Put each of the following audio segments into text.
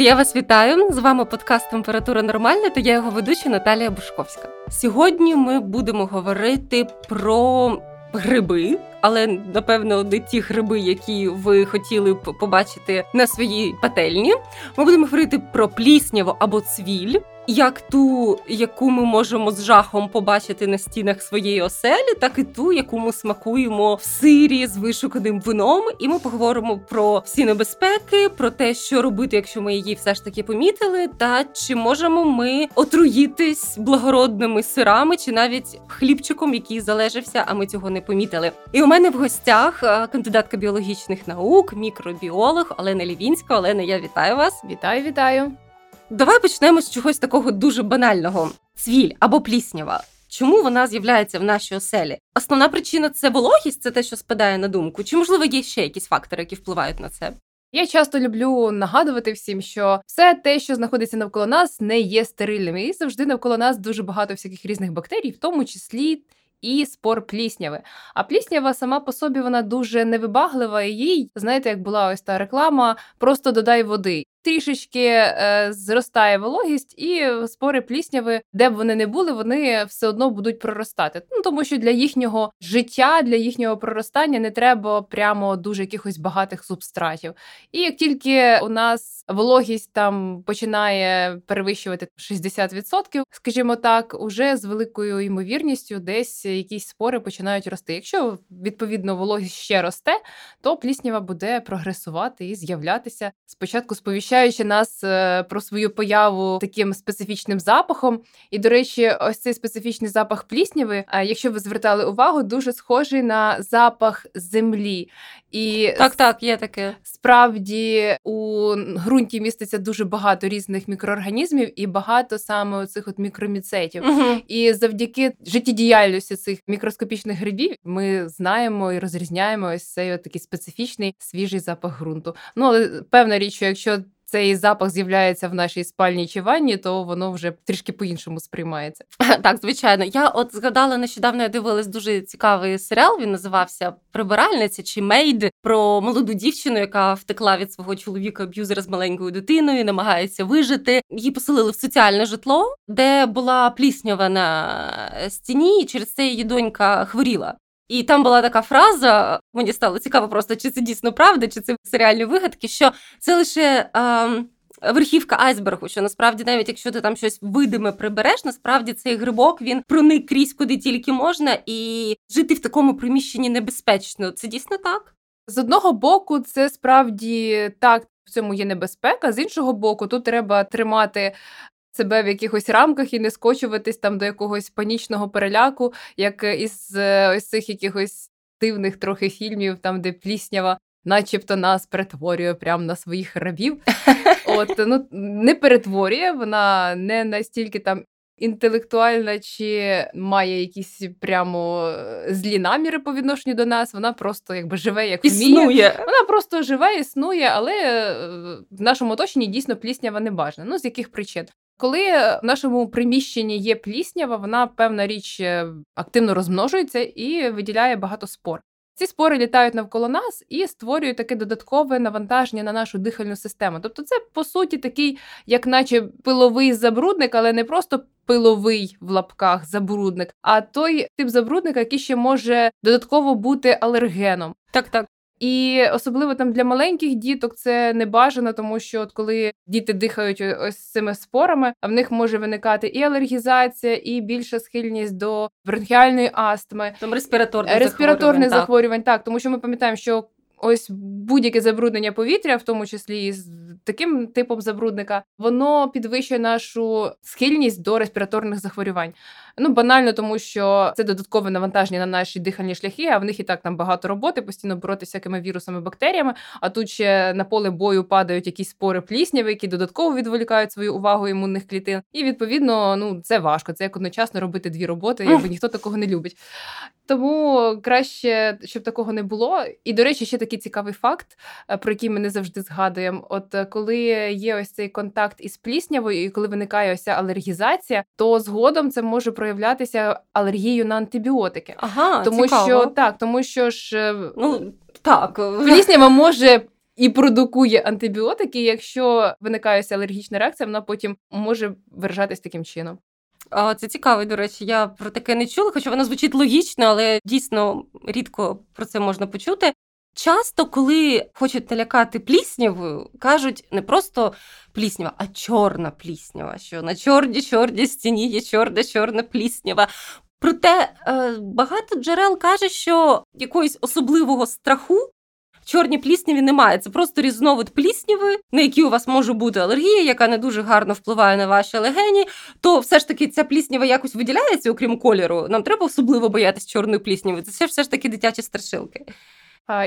Друзі, я вас вітаю! З вами подкаст Температура Нормальна та я його ведуча Наталія Бушковська. Сьогодні ми будемо говорити про гриби, але напевно не ті гриби, які ви хотіли б побачити на своїй пательні. Ми будемо говорити про плісняву або цвіль як ту, яку ми можемо з жахом побачити на стінах своєї оселі, так і ту, яку ми смакуємо в сирі з вишуканим вином. І ми поговоримо про всі небезпеки, про те, що робити, якщо ми її все ж таки помітили, та чи можемо ми отруїтись благородними сирами, чи навіть хлібчиком, який залежався, а ми цього не помітили. І у мене в гостях е, кандидатка біологічних наук, мікробіолог Олена Лівінська. Олена, я вітаю вас. Вітаю, вітаю. Давай почнемо з чогось такого дуже банального: цвіль або пліснява. Чому вона з'являється в нашій оселі? Основна причина це вологість, це те, що спадає на думку. Чи можливо є ще якісь фактори, які впливають на це? Я часто люблю нагадувати всім, що все те, що знаходиться навколо нас, не є стерильним, і завжди навколо нас дуже багато всяких різних бактерій, в тому числі. І спор плісняви. А пліснява сама по собі вона дуже невибаглива. І їй, знаєте, як була ось та реклама, просто додай води трішечки е, зростає вологість, і спори плісняви, де б вони не були, вони все одно будуть проростати. Ну тому що для їхнього життя, для їхнього проростання не треба прямо дуже якихось багатих субстратів. І як тільки у нас вологість там починає перевищувати 60%, скажімо так, уже з великою ймовірністю десь якісь спори починають рости. Якщо відповідно вологість ще росте, то пліснява буде прогресувати і з'являтися спочатку сповіщаючи нас е, про свою появу таким специфічним запахом. І, до речі, ось цей специфічний запах плісняви, якщо ви звертали увагу, дуже схожий на запах землі. І так, так, є таке. Справді у ґрунті міститься дуже багато різних мікроорганізмів і багато саме цих от мікроміцетів. Угу. І завдяки життєдіяльності цих мікроскопічних грибів ми знаємо і розрізняємо ось цей от такий специфічний свіжий запах ґрунту. Ну але певна річ, що якщо цей запах з'являється в нашій спальні чи ванні, то воно вже трішки по-іншому сприймається. Так, звичайно. Я от згадала нещодавно, я дивилась дуже цікавий серіал. Він називався Прибиральниця чи Мейд про молоду дівчину, яка втекла від свого чоловіка аб'юзера з маленькою дитиною, намагається вижити. Її поселили в соціальне житло, де була пліснява на стіні, і через це її донька хворіла. І там була така фраза, мені стало цікаво, просто чи це дійсно правда, чи це серіальні вигадки, що це лише. Е, Верхівка айсбергу, що насправді, навіть якщо ти там щось видиме прибереш, насправді цей грибок він проник крізь куди тільки можна, і жити в такому приміщенні небезпечно. Це дійсно так? З одного боку, це справді так, в цьому є небезпека. З іншого боку, тут треба тримати себе в якихось рамках і не скочуватись там до якогось панічного переляку, як із е, ось цих якихось дивних трохи фільмів, там де пліснява. Начебто нас перетворює прямо на своїх рабів. От ну не перетворює, вона не настільки там інтелектуальна чи має якісь прямо е, злі наміри по відношенню до нас. Вона просто якби живе, як існує. вміє. Вона просто живе, існує, але е, в нашому оточенні дійсно пліснява не бажана. Ну з яких причин? Коли в нашому приміщенні є пліснява, вона певна річ е, активно розмножується і виділяє багато спор. Ці спори літають навколо нас і створюють таке додаткове навантаження на нашу дихальну систему. Тобто, це по суті такий, як наче пиловий забрудник, але не просто пиловий в лапках забрудник, а той тип забрудника, який ще може додатково бути алергеном. Так, так. І особливо там для маленьких діток це не бажано, тому що от коли діти дихають ось цими спорами, а в них може виникати і алергізація, і більша схильність до бронхіальної астми, там респіраторних респіраторних захворювань, захворювань. Так. так, тому що ми пам'ятаємо, що ось будь-яке забруднення повітря, в тому числі і з таким типом забрудника, воно підвищує нашу схильність до респіраторних захворювань. Ну банально, тому що це додаткове навантаження на наші дихальні шляхи, а в них і так там багато роботи, постійно боротися всякими вірусами, бактеріями. А тут ще на поле бою падають якісь спори плісняви, які додатково відволікають свою увагу імунних клітин. І відповідно, ну це важко. Це як одночасно робити дві роботи, якби ніхто такого не любить. Тому краще, щоб такого не було. І, до речі, ще такий цікавий факт, е, про який ми не завжди згадуємо. От е, коли є ось цей контакт із пліснявою, і коли виникає ось ця алергізація, то згодом це може проявлятися алергією на антибіотики. Ага, тому цікаво. що так, тому що ж ну так пліснява може і продукує антибіотики. Якщо виникає алергічна реакція, вона потім може виражатись таким чином. А, Це цікаво, до речі, я про таке не чула, хоча воно звучить логічно, але дійсно рідко про це можна почути. Часто, коли хочуть налякати пліснявою, кажуть не просто пліснява, а чорна пліснява. Що на чорній чорній стіні є чорна чорна пліснява. Проте е, багато джерел каже, що якогось особливого страху чорні плісняві немає. Це просто різновид плісняви, на які у вас може бути алергія, яка не дуже гарно впливає на ваші легені. То все ж таки ця пліснява якось виділяється, окрім кольору. Нам треба особливо боятися чорної плісняви. Це все ж таки дитячі страшилки.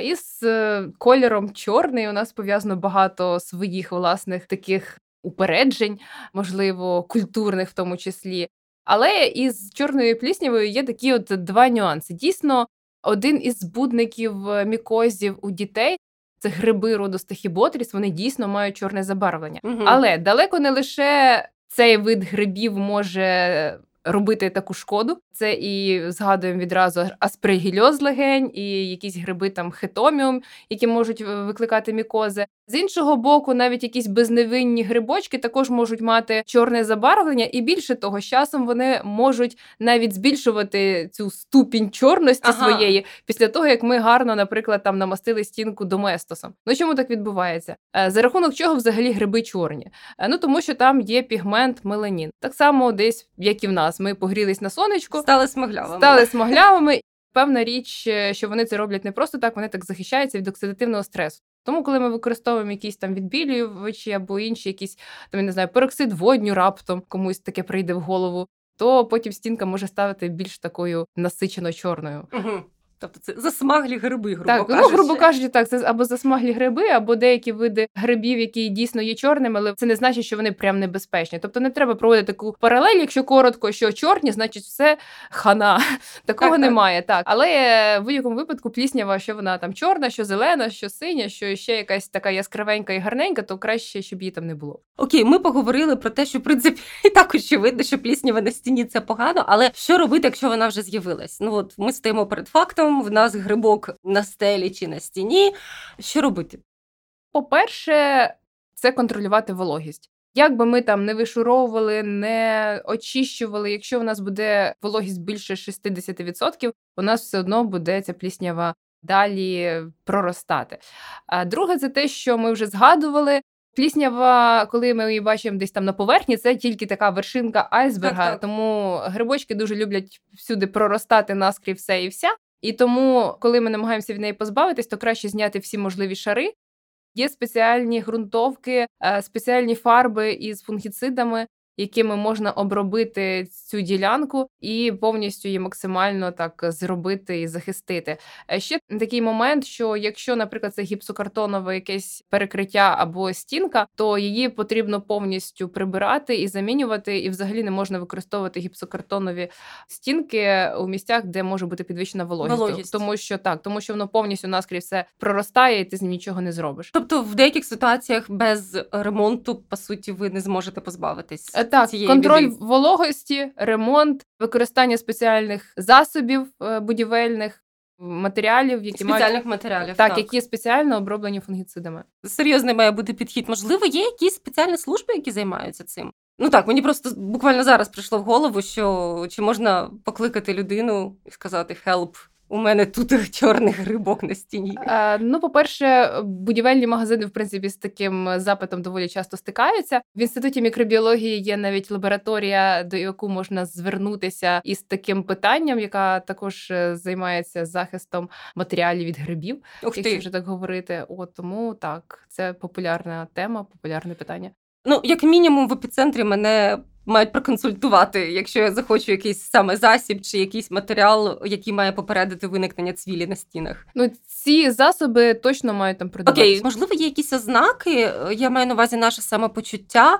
Із е, кольором чорний у нас пов'язано багато своїх власних таких упереджень, можливо, культурних в тому числі. Але із чорною пліснявою є такі от два нюанси. Дійсно, один із збудників е, мікозів у дітей це гриби роду стахіботріс, вони дійсно мають чорне забарвлення. Угу. Але далеко не лише цей вид грибів може робити таку шкоду. Це і згадуємо відразу аспрегільоз легень, і якісь гриби там хетоміум, які можуть викликати мікози. З іншого боку, навіть якісь безневинні грибочки також можуть мати чорне забарвлення, і більше того, з часом вони можуть навіть збільшувати цю ступінь чорності ага. своєї після того, як ми гарно, наприклад, там намастили стінку доместосом. Ну чому так відбувається? Е, за рахунок чого взагалі гриби чорні? Е, ну тому що там є пігмент меланін. Так само, десь як і в нас, ми погрілись на сонечку, стали смаглявими. Стали смаглявими. Певна річ, е, що вони це роблять не просто так, вони так захищаються від оксидативного стресу. Тому, коли ми використовуємо якісь там відбілювачі або інші якісь там я не знаю, пероксид водню раптом комусь таке прийде в голову, то потім стінка може ставити більш такою насичено чорною. Угу. Тобто це засмаглі гриби, грубо так, кажучи. Ну, грубо кажучи, так, це або засмаглі гриби, або деякі види грибів, які дійсно є чорними, але це не значить, що вони прям небезпечні. Тобто не треба проводити таку паралель, якщо коротко, що чорні, значить все хана. Такого так, немає. Так. так. Але в будь-якому випадку пліснява, що вона там чорна, що зелена, що синя, що ще якась така яскравенька і гарненька, то краще, щоб її там не було. Окей, ми поговорили про те, що в принципі і так очевидно, що пліснява на стіні це погано, але що робити, якщо вона вже з'явилась? Ну от ми стоїмо перед фактом в нас грибок на стелі чи на стіні. Що робити? По-перше, це контролювати вологість. Як би ми там не вишуровували, не очищували, якщо у нас буде вологість більше 60%, у нас все одно буде ця пліснява далі проростати. А друге, це те, що ми вже згадували. Пліснява, коли ми її бачимо десь там на поверхні, це тільки така вершинка айсберга. Так, так. Тому грибочки дуже люблять всюди проростати наскрізь все і вся. І тому, коли ми намагаємося від неї позбавитись, то краще зняти всі можливі шари. Є спеціальні ґрунтовки, е, спеціальні фарби із фунгіцидами, якими можна обробити цю ділянку і повністю її максимально так зробити і захистити. Е, ще такий момент, що якщо, наприклад, це гіпсокартонове якесь перекриття або стінка, то її потрібно повністю прибирати і замінювати, і взагалі не можна використовувати гіпсокартонові стінки у місцях, де може бути підвищена вологість. вологість. Тому що так, тому що воно повністю наскрізь все проростає, і ти з ним нічого не зробиш. Тобто, в деяких ситуаціях без ремонту, по суті, ви не зможете позбавитись. Так, контроль біди. вологості, ремонт, використання спеціальних засобів е, будівельних. Матеріалів, які спеціальних мають... матеріалів, так, так, які спеціально оброблені фунгіцидами. Серйозний має бути підхід. Можливо, є якісь спеціальні служби, які займаються цим. Ну так, мені просто буквально зараз прийшло в голову, що чи можна покликати людину і сказати «help», у мене тут чорний грибок на стіні. Е, ну, по-перше, будівельні магазини, в принципі, з таким запитом доволі часто стикаються. В інституті мікробіології є навіть лабораторія, до яку можна звернутися із таким питанням, яка також е, займається захистом матеріалів від грибів, Ух якщо вже так говорити. От тому так, це популярна тема, популярне питання. Ну, як мінімум, в епіцентрі мене мають проконсультувати, якщо я захочу якийсь саме засіб чи якийсь матеріал, який має попередити виникнення цвілі на стінах. Ну ці засоби точно мають там продаватися. Окей, можливо, є якісь ознаки. Я маю на увазі наше самопочуття,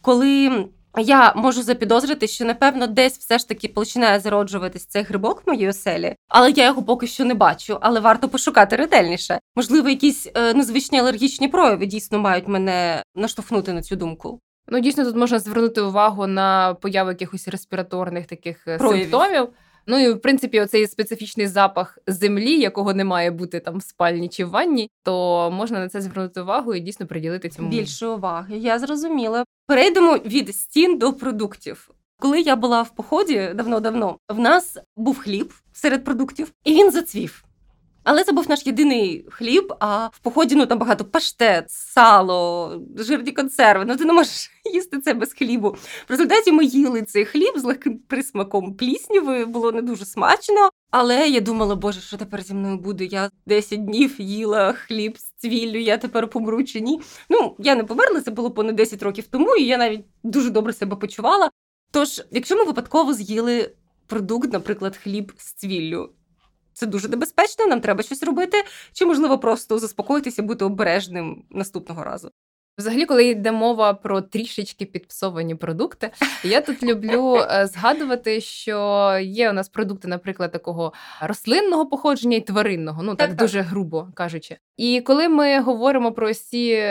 коли. Я можу запідозрити, що напевно десь все ж таки починає зароджуватись цей грибок в моїй оселі, але я його поки що не бачу. Але варто пошукати ретельніше. Можливо, якісь е, незвичні алергічні прояви дійсно мають мене наштовхнути на цю думку. Ну, дійсно, тут можна звернути увагу на появу якихось респіраторних таких е, Проявів. симптомів. Ну і в принципі, оцей специфічний запах землі, якого не має бути там в спальні чи в ванні, то можна на це звернути увагу і дійсно приділити цьому більше уваги. Я зрозуміла. Перейдемо від стін до продуктів. Коли я була в поході давно-давно, в нас був хліб серед продуктів, і він зацвів. Але це був наш єдиний хліб. А в поході ну там багато паштет, сало, жирні консерви. Ну ти не можеш їсти це без хлібу. В результаті ми їли цей хліб з легким присмаком плісніви. Було не дуже смачно. Але я думала, боже, що тепер зі мною буде? Я 10 днів їла хліб з цвіллю, я тепер помру чи ні. Ну я не померла, це було понад 10 років тому, і я навіть дуже добре себе почувала. Тож, якщо ми випадково з'їли продукт, наприклад, хліб з цвіллю, це дуже небезпечно, нам треба щось робити, чи можливо просто заспокоїтися, бути обережним наступного разу. Взагалі, коли йде мова про трішечки підпсовані продукти, я тут люблю е, згадувати, що є у нас продукти, наприклад, такого рослинного походження і тваринного, ну так, так дуже так. грубо кажучи. І коли ми говоримо про ці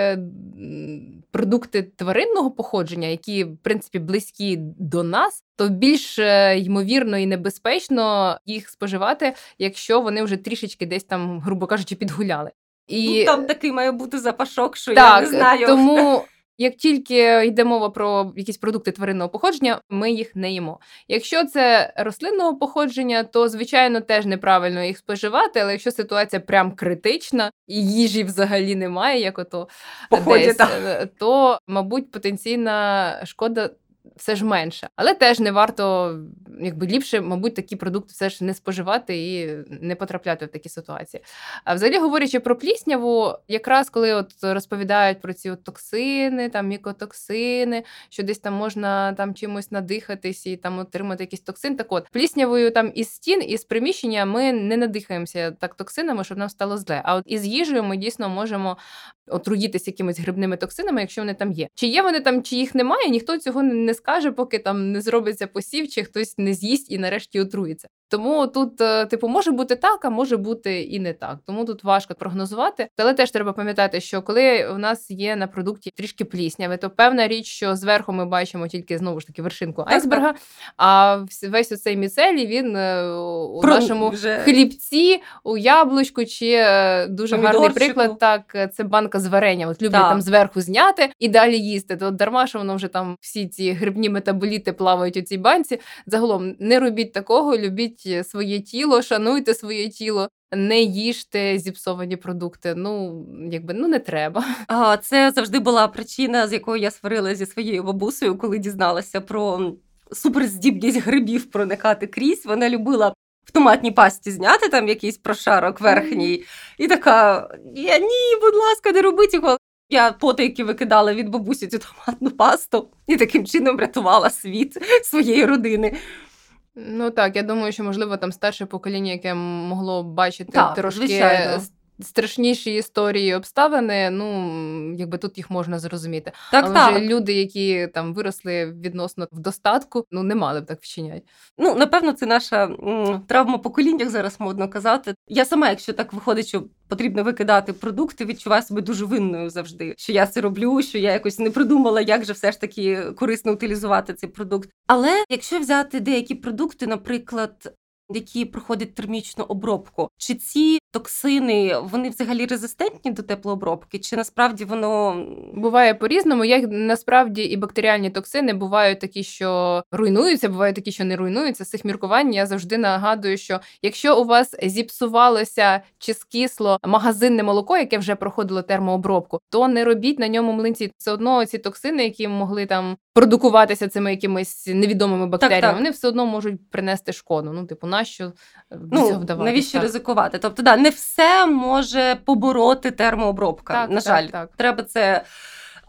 продукти тваринного походження, які в принципі близькі до нас, то більш е, ймовірно і небезпечно їх споживати, якщо вони вже трішечки десь там, грубо кажучи, підгуляли. І ну, там такий має бути запашок, що так, я не знаю. Тому як тільки йде мова про якісь продукти тваринного походження, ми їх не їмо. Якщо це рослинного походження, то звичайно теж неправильно їх споживати. Але якщо ситуація прям критична і їжі взагалі немає, як ото Поході, десь, е, то мабуть потенційна шкода все ж менше. Але теж не варто, якби ліпше, мабуть, такі продукти все ж не споживати і не потрапляти в такі ситуації. А взагалі, говорячи про плісняву, якраз коли от розповідають про ці от токсини, там мікотоксини, що десь там можна там чимось надихатись і там отримати якийсь токсин. Так от пліснявою там із стін, із приміщення ми не надихаємося так токсинами, щоб нам стало зле. А от із їжею ми дійсно можемо отруїтися якимись грибними токсинами, якщо вони там є. Чи є вони там, чи їх немає, ніхто цього не скаже, поки там не зробиться посів, чи хтось не з'їсть і нарешті отруїться. Тому тут, е, типу, може бути так, а може бути і не так. Тому тут важко прогнозувати. Але теж треба пам'ятати, що коли у нас є на продукті трішки плісняви, то певна річ, що зверху ми бачимо тільки знову ж таки вершинку айсберга. А весь оцей міцелій він е, у Про... нашому вже... хлібці, у яблучку чи е, дуже гарний приклад. Так, це банка з варення. От люблять там зверху зняти і далі їсти. То дарма, що воно вже там всі ці грибні метаболіти плавають у цій банці. Загалом не робіть такого, любіть любіть своє тіло, шануйте своє тіло. Не їжте зіпсовані продукти. Ну якби ну не треба. А це завжди була причина, з якою я сварила зі своєю бабусею, коли дізналася про суперздібність грибів проникати крізь. Вона любила в томатній пасті зняти там якийсь прошарок верхній, і така: я ні, будь ласка, не робіть його. Я потайки викидала від бабусі цю томатну пасту і таким чином рятувала світ своєї родини. Ну так, я думаю, що можливо там старше покоління, яке могло бачити так, трошки звичайно страшніші історії обставини, ну якби тут їх можна зрозуміти. Так, Але так. вже люди, які там виросли відносно в достатку, ну не мали б так вчиняти. Ну напевно, це наша м, травма покоління, зараз модно казати. Я сама, якщо так виходить, що потрібно викидати продукти, відчуваю себе дуже винною завжди. Що я це роблю, що я якось не придумала, як же все ж таки корисно утилізувати цей продукт. Але якщо взяти деякі продукти, наприклад, які проходять термічну обробку. Чи ці токсини вони взагалі резистентні до теплообробки? Чи насправді воно буває по-різному? Як насправді і бактеріальні токсини бувають такі, що руйнуються, бувають такі, що не руйнуються. З цих міркувань я завжди нагадую, що якщо у вас зіпсувалося чи скисло магазинне молоко, яке вже проходило термообробку, то не робіть на ньому млинці. Все одно ці токсини, які могли там продукуватися цими якимись невідомими бактеріями, так, так. вони все одно можуть принести шкоду. Ну, типу, нащо до ну, цього вдавати? Навіщо так. ризикувати? Тобто, да, не все може побороти термообробка. Так, На жаль, так, треба це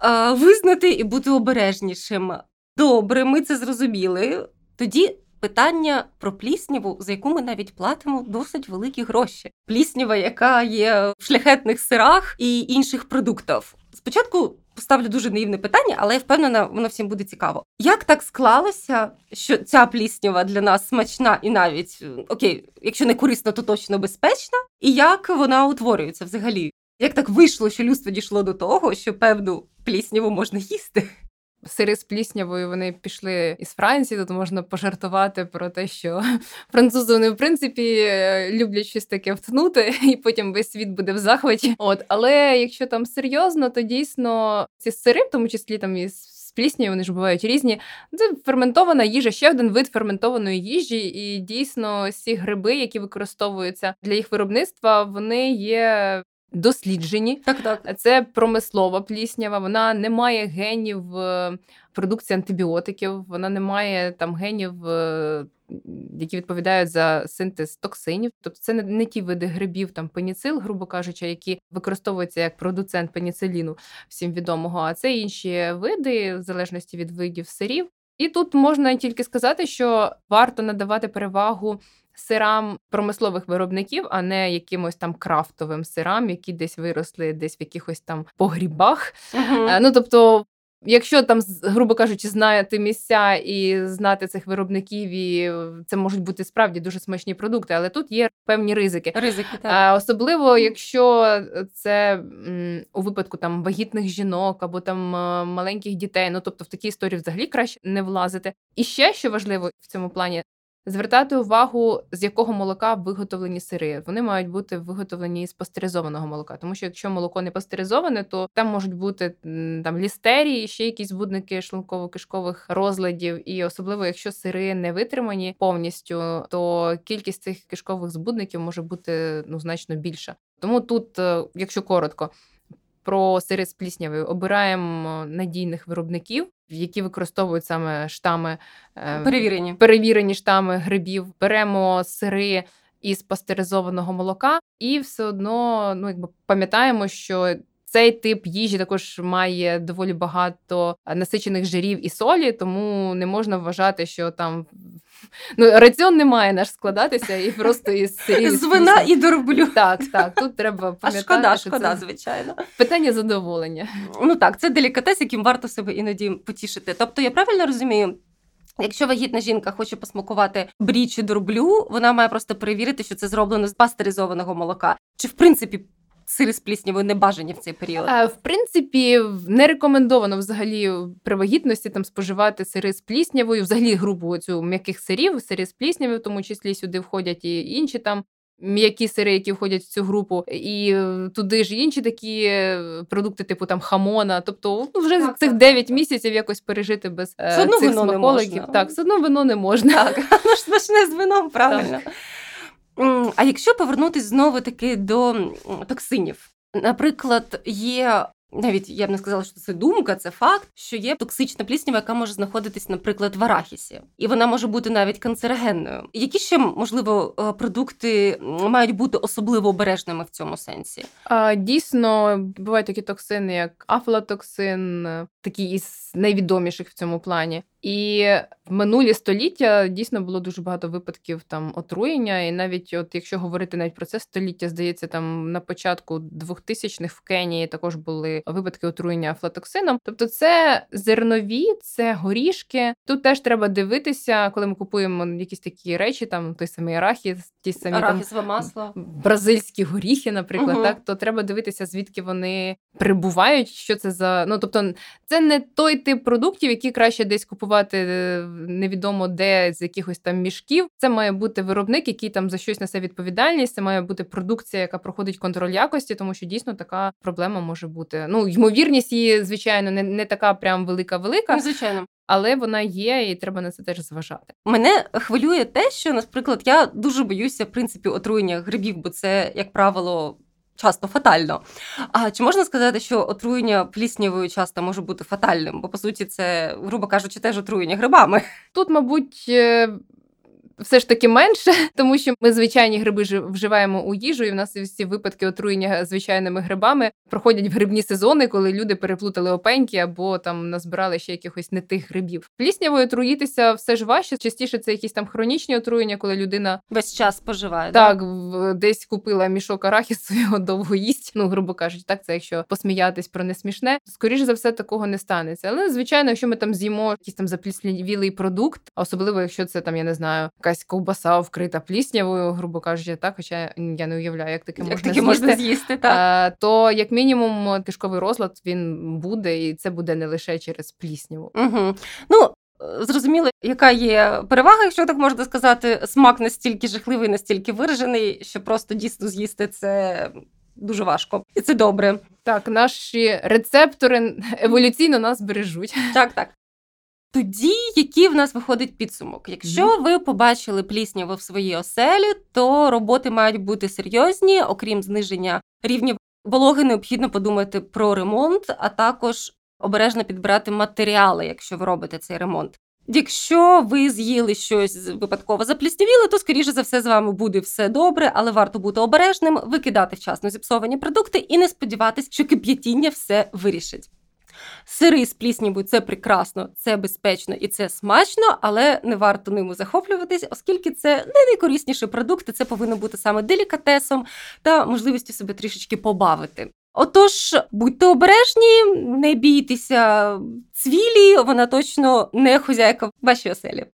е, визнати і бути обережнішим. Добре, ми це зрозуміли. Тоді. Питання про плісняву, за яку ми навіть платимо досить великі гроші. Пліснява, яка є в шляхетних сирах і інших продуктах. Спочатку поставлю дуже наївне питання, але я впевнена, воно всім буде цікаво. Як так склалося, що ця пліснява для нас смачна і навіть окей, якщо не корисна, то точно безпечна, і як вона утворюється взагалі? Як так вийшло, що людство дійшло до того, що певну плісняву можна їсти? Сири з пліснявою вони пішли із Франції. Тут можна пожартувати про те, що французи вони в принципі е, люблять щось таке втнути, і потім весь світ буде в захваті. От, але якщо там серйозно, то дійсно ці сири, в тому числі там із плісні, вони ж бувають різні. Це ферментована їжа, ще один вид ферментованої їжі, і дійсно ці гриби, які використовуються для їх виробництва, вони є. Досліджені, так так це промислова пліснява. Вона не має генів продукції антибіотиків, вона не має там генів, е, які відповідають за синтез токсинів. Тобто це не ті види грибів, там пеніцил, грубо кажучи, які використовуються як продуцент пеніциліну, всім відомого. А це інші види, в залежності від видів сирів. І тут можна тільки сказати, що варто надавати перевагу. Сирам промислових виробників, а не якимось там крафтовим сирам, які десь виросли, десь в якихось там погрібах. Uh-huh. Ну тобто Якщо там, грубо кажучи, знати місця і знати цих виробників, і це можуть бути справді дуже смачні продукти, але тут є певні ризики. Ризики, так. Особливо, якщо це у випадку там вагітних жінок або там маленьких дітей, ну тобто в такі історії взагалі краще не влазити. І ще що важливо в цьому плані, Звертати увагу, з якого молока виготовлені сири. Вони мають бути виготовлені з пастеризованого молока. Тому що якщо молоко не пастеризоване, то там можуть бути там лістерії, ще якісь збудники шлунково-кишкових розладів. І особливо, якщо сири не витримані повністю, то кількість цих кишкових збудників може бути ну значно більша. Тому тут, е, якщо коротко про сири з пліснявою. Обираємо надійних виробників, які використовують саме штами е, перевірені перевірені штами грибів. Беремо сири із пастеризованого молока, і все одно ну якби пам'ятаємо, що цей тип їжі також має доволі багато насичених жирів і солі, тому не можна вважати, що там ну раціон не має наш складатися і просто із. З вина і дорблю. Так, так. Тут треба пам'ятати. А шкода, шкода, звичайно. Питання задоволення. Ну так, це делікатес, яким варто себе іноді потішити. Тобто, я правильно розумію. Якщо вагітна жінка хоче посмакувати брі чи дорблю, вона має просто перевірити, що це зроблено з пастеризованого молока. Чи в принципі сири з пліснявою не бажані в цей період? А, В принципі, не рекомендовано взагалі при вагітності там споживати сири з пліснявою, взагалі групу цю м'яких сирів, сири з пліснявою, в тому числі сюди входять і інші там. М'які сири, які входять в цю групу, і е, туди ж інші такі е, продукти, типу там хамона. Тобто, ну вже так, цих так, 9 так. місяців якось пережити без е, цих смаколиків. Так, все одно вино не можна. Так, ну ж з вином, правильно. Так. А якщо повернутися знову таки до токсинів, наприклад, є. Навіть я б не сказала, що це думка, це факт, що є токсична пліснява, яка може знаходитись, наприклад, в арахісі, і вона може бути навіть канцерогенною. Які ще можливо е, продукти мають бути особливо обережними в цьому сенсі? А, Дійсно, бувають такі токсини, як афлатоксин, такі із найвідоміших в цьому плані. І в минулі століття дійсно було дуже багато випадків там отруєння. І навіть, от якщо говорити навіть про це століття, здається, там на початку 2000-х в Кенії також були випадки отруєння афлатоксином. Тобто, це зернові, це горішки. Тут теж треба дивитися, коли ми купуємо якісь такі речі, там той самий арахіс, ті самі Арахісове там, масло, бразильські горіхи, наприклад, угу. так то треба дивитися, звідки вони прибувають. Що це за ну тобто, це не той тип продуктів, які краще десь купувати купувати е, невідомо де з якихось там мішків. Це має бути виробник, який там за щось несе відповідальність. Це має бути продукція, яка проходить контроль якості, тому що дійсно така проблема може бути. Ну ймовірність її, звичайно, не не така прям велика, велика. Ну, звичайно. Але вона є, і треба на це теж зважати. Мене хвилює те, що, наприклад, я дуже боюся в принципі отруєння грибів, бо це, як правило, часто фатально. А чи можна сказати, що отруєння пліснявою часто може бути фатальним? Бо по суті, це, грубо кажучи, теж отруєння грибами. Тут, мабуть, е, все ж таки менше, тому що ми звичайні гриби вживаємо у їжу, і в нас всі випадки отруєння звичайними грибами проходять в грибні сезони, коли люди переплутали опеньки або там назбирали ще якихось не тих грибів. Пліснявою отруїтися все ж важче. Частіше це якісь там хронічні отруєння, коли людина весь час споживає. Так, да? десь купила мішок арахісу, його довго їсть. Ну, грубо кажучи, так це якщо посміятись про несмішне, скоріше за все такого не станеться. Але звичайно, якщо ми там з'їмо якийсь там запліснявілий продукт, особливо якщо це там я не знаю якась ковбаса вкрита пліснявою, грубо кажучи, так, хоча я не уявляю, як таке Як можна таке з'їсти. можна з'їсти, так. Е, То як мінімум кишковий розлад він буде, і це буде не лише через плісняву. Угу. Ну, зрозуміло, яка є перевага, якщо так можна сказати, смак настільки жахливий, настільки виражений, що просто дійсно з'їсти це дуже важко. І це добре. Так, наші рецептори еволюційно нас бережуть. Так, так. Тоді, який в нас виходить підсумок? Якщо ви побачили плісняву в своїй оселі, то роботи мають бути серйозні, окрім зниження рівня вологи, необхідно подумати про ремонт, а також обережно підбирати матеріали, якщо ви робите цей ремонт. Якщо ви з'їли щось випадково запліснявіле, то скоріше за все з вами буде все добре, але варто бути обережним, викидати вчасно зіпсовані продукти і не сподіватись, що кип'ятіння все вирішить. Сири з пліснявою – це прекрасно, це безпечно і це смачно, але не варто ними захоплюватись, оскільки це не найкорисніший продукт, і це повинно бути саме делікатесом та можливістю себе трішечки побавити. Отож, будьте обережні, не бійтеся цвілі, вона точно не хозяйка в вашій оселі.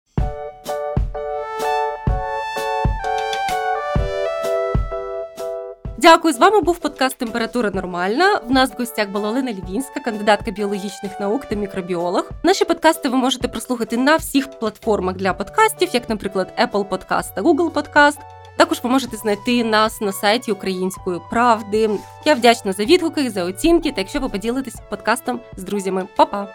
Дякую, з вами був подкаст Температура нормальна. В нас в гостях була Олена Лівінська, кандидатка біологічних наук та мікробіолог. Наші подкасти ви можете прослухати на всіх платформах для подкастів, як, наприклад, Apple Podcast та Google Podcast. Також ви можете знайти нас на сайті Української правди. Я вдячна за відгуки, за оцінки та якщо ви поділитесь подкастом з друзями. Па-па!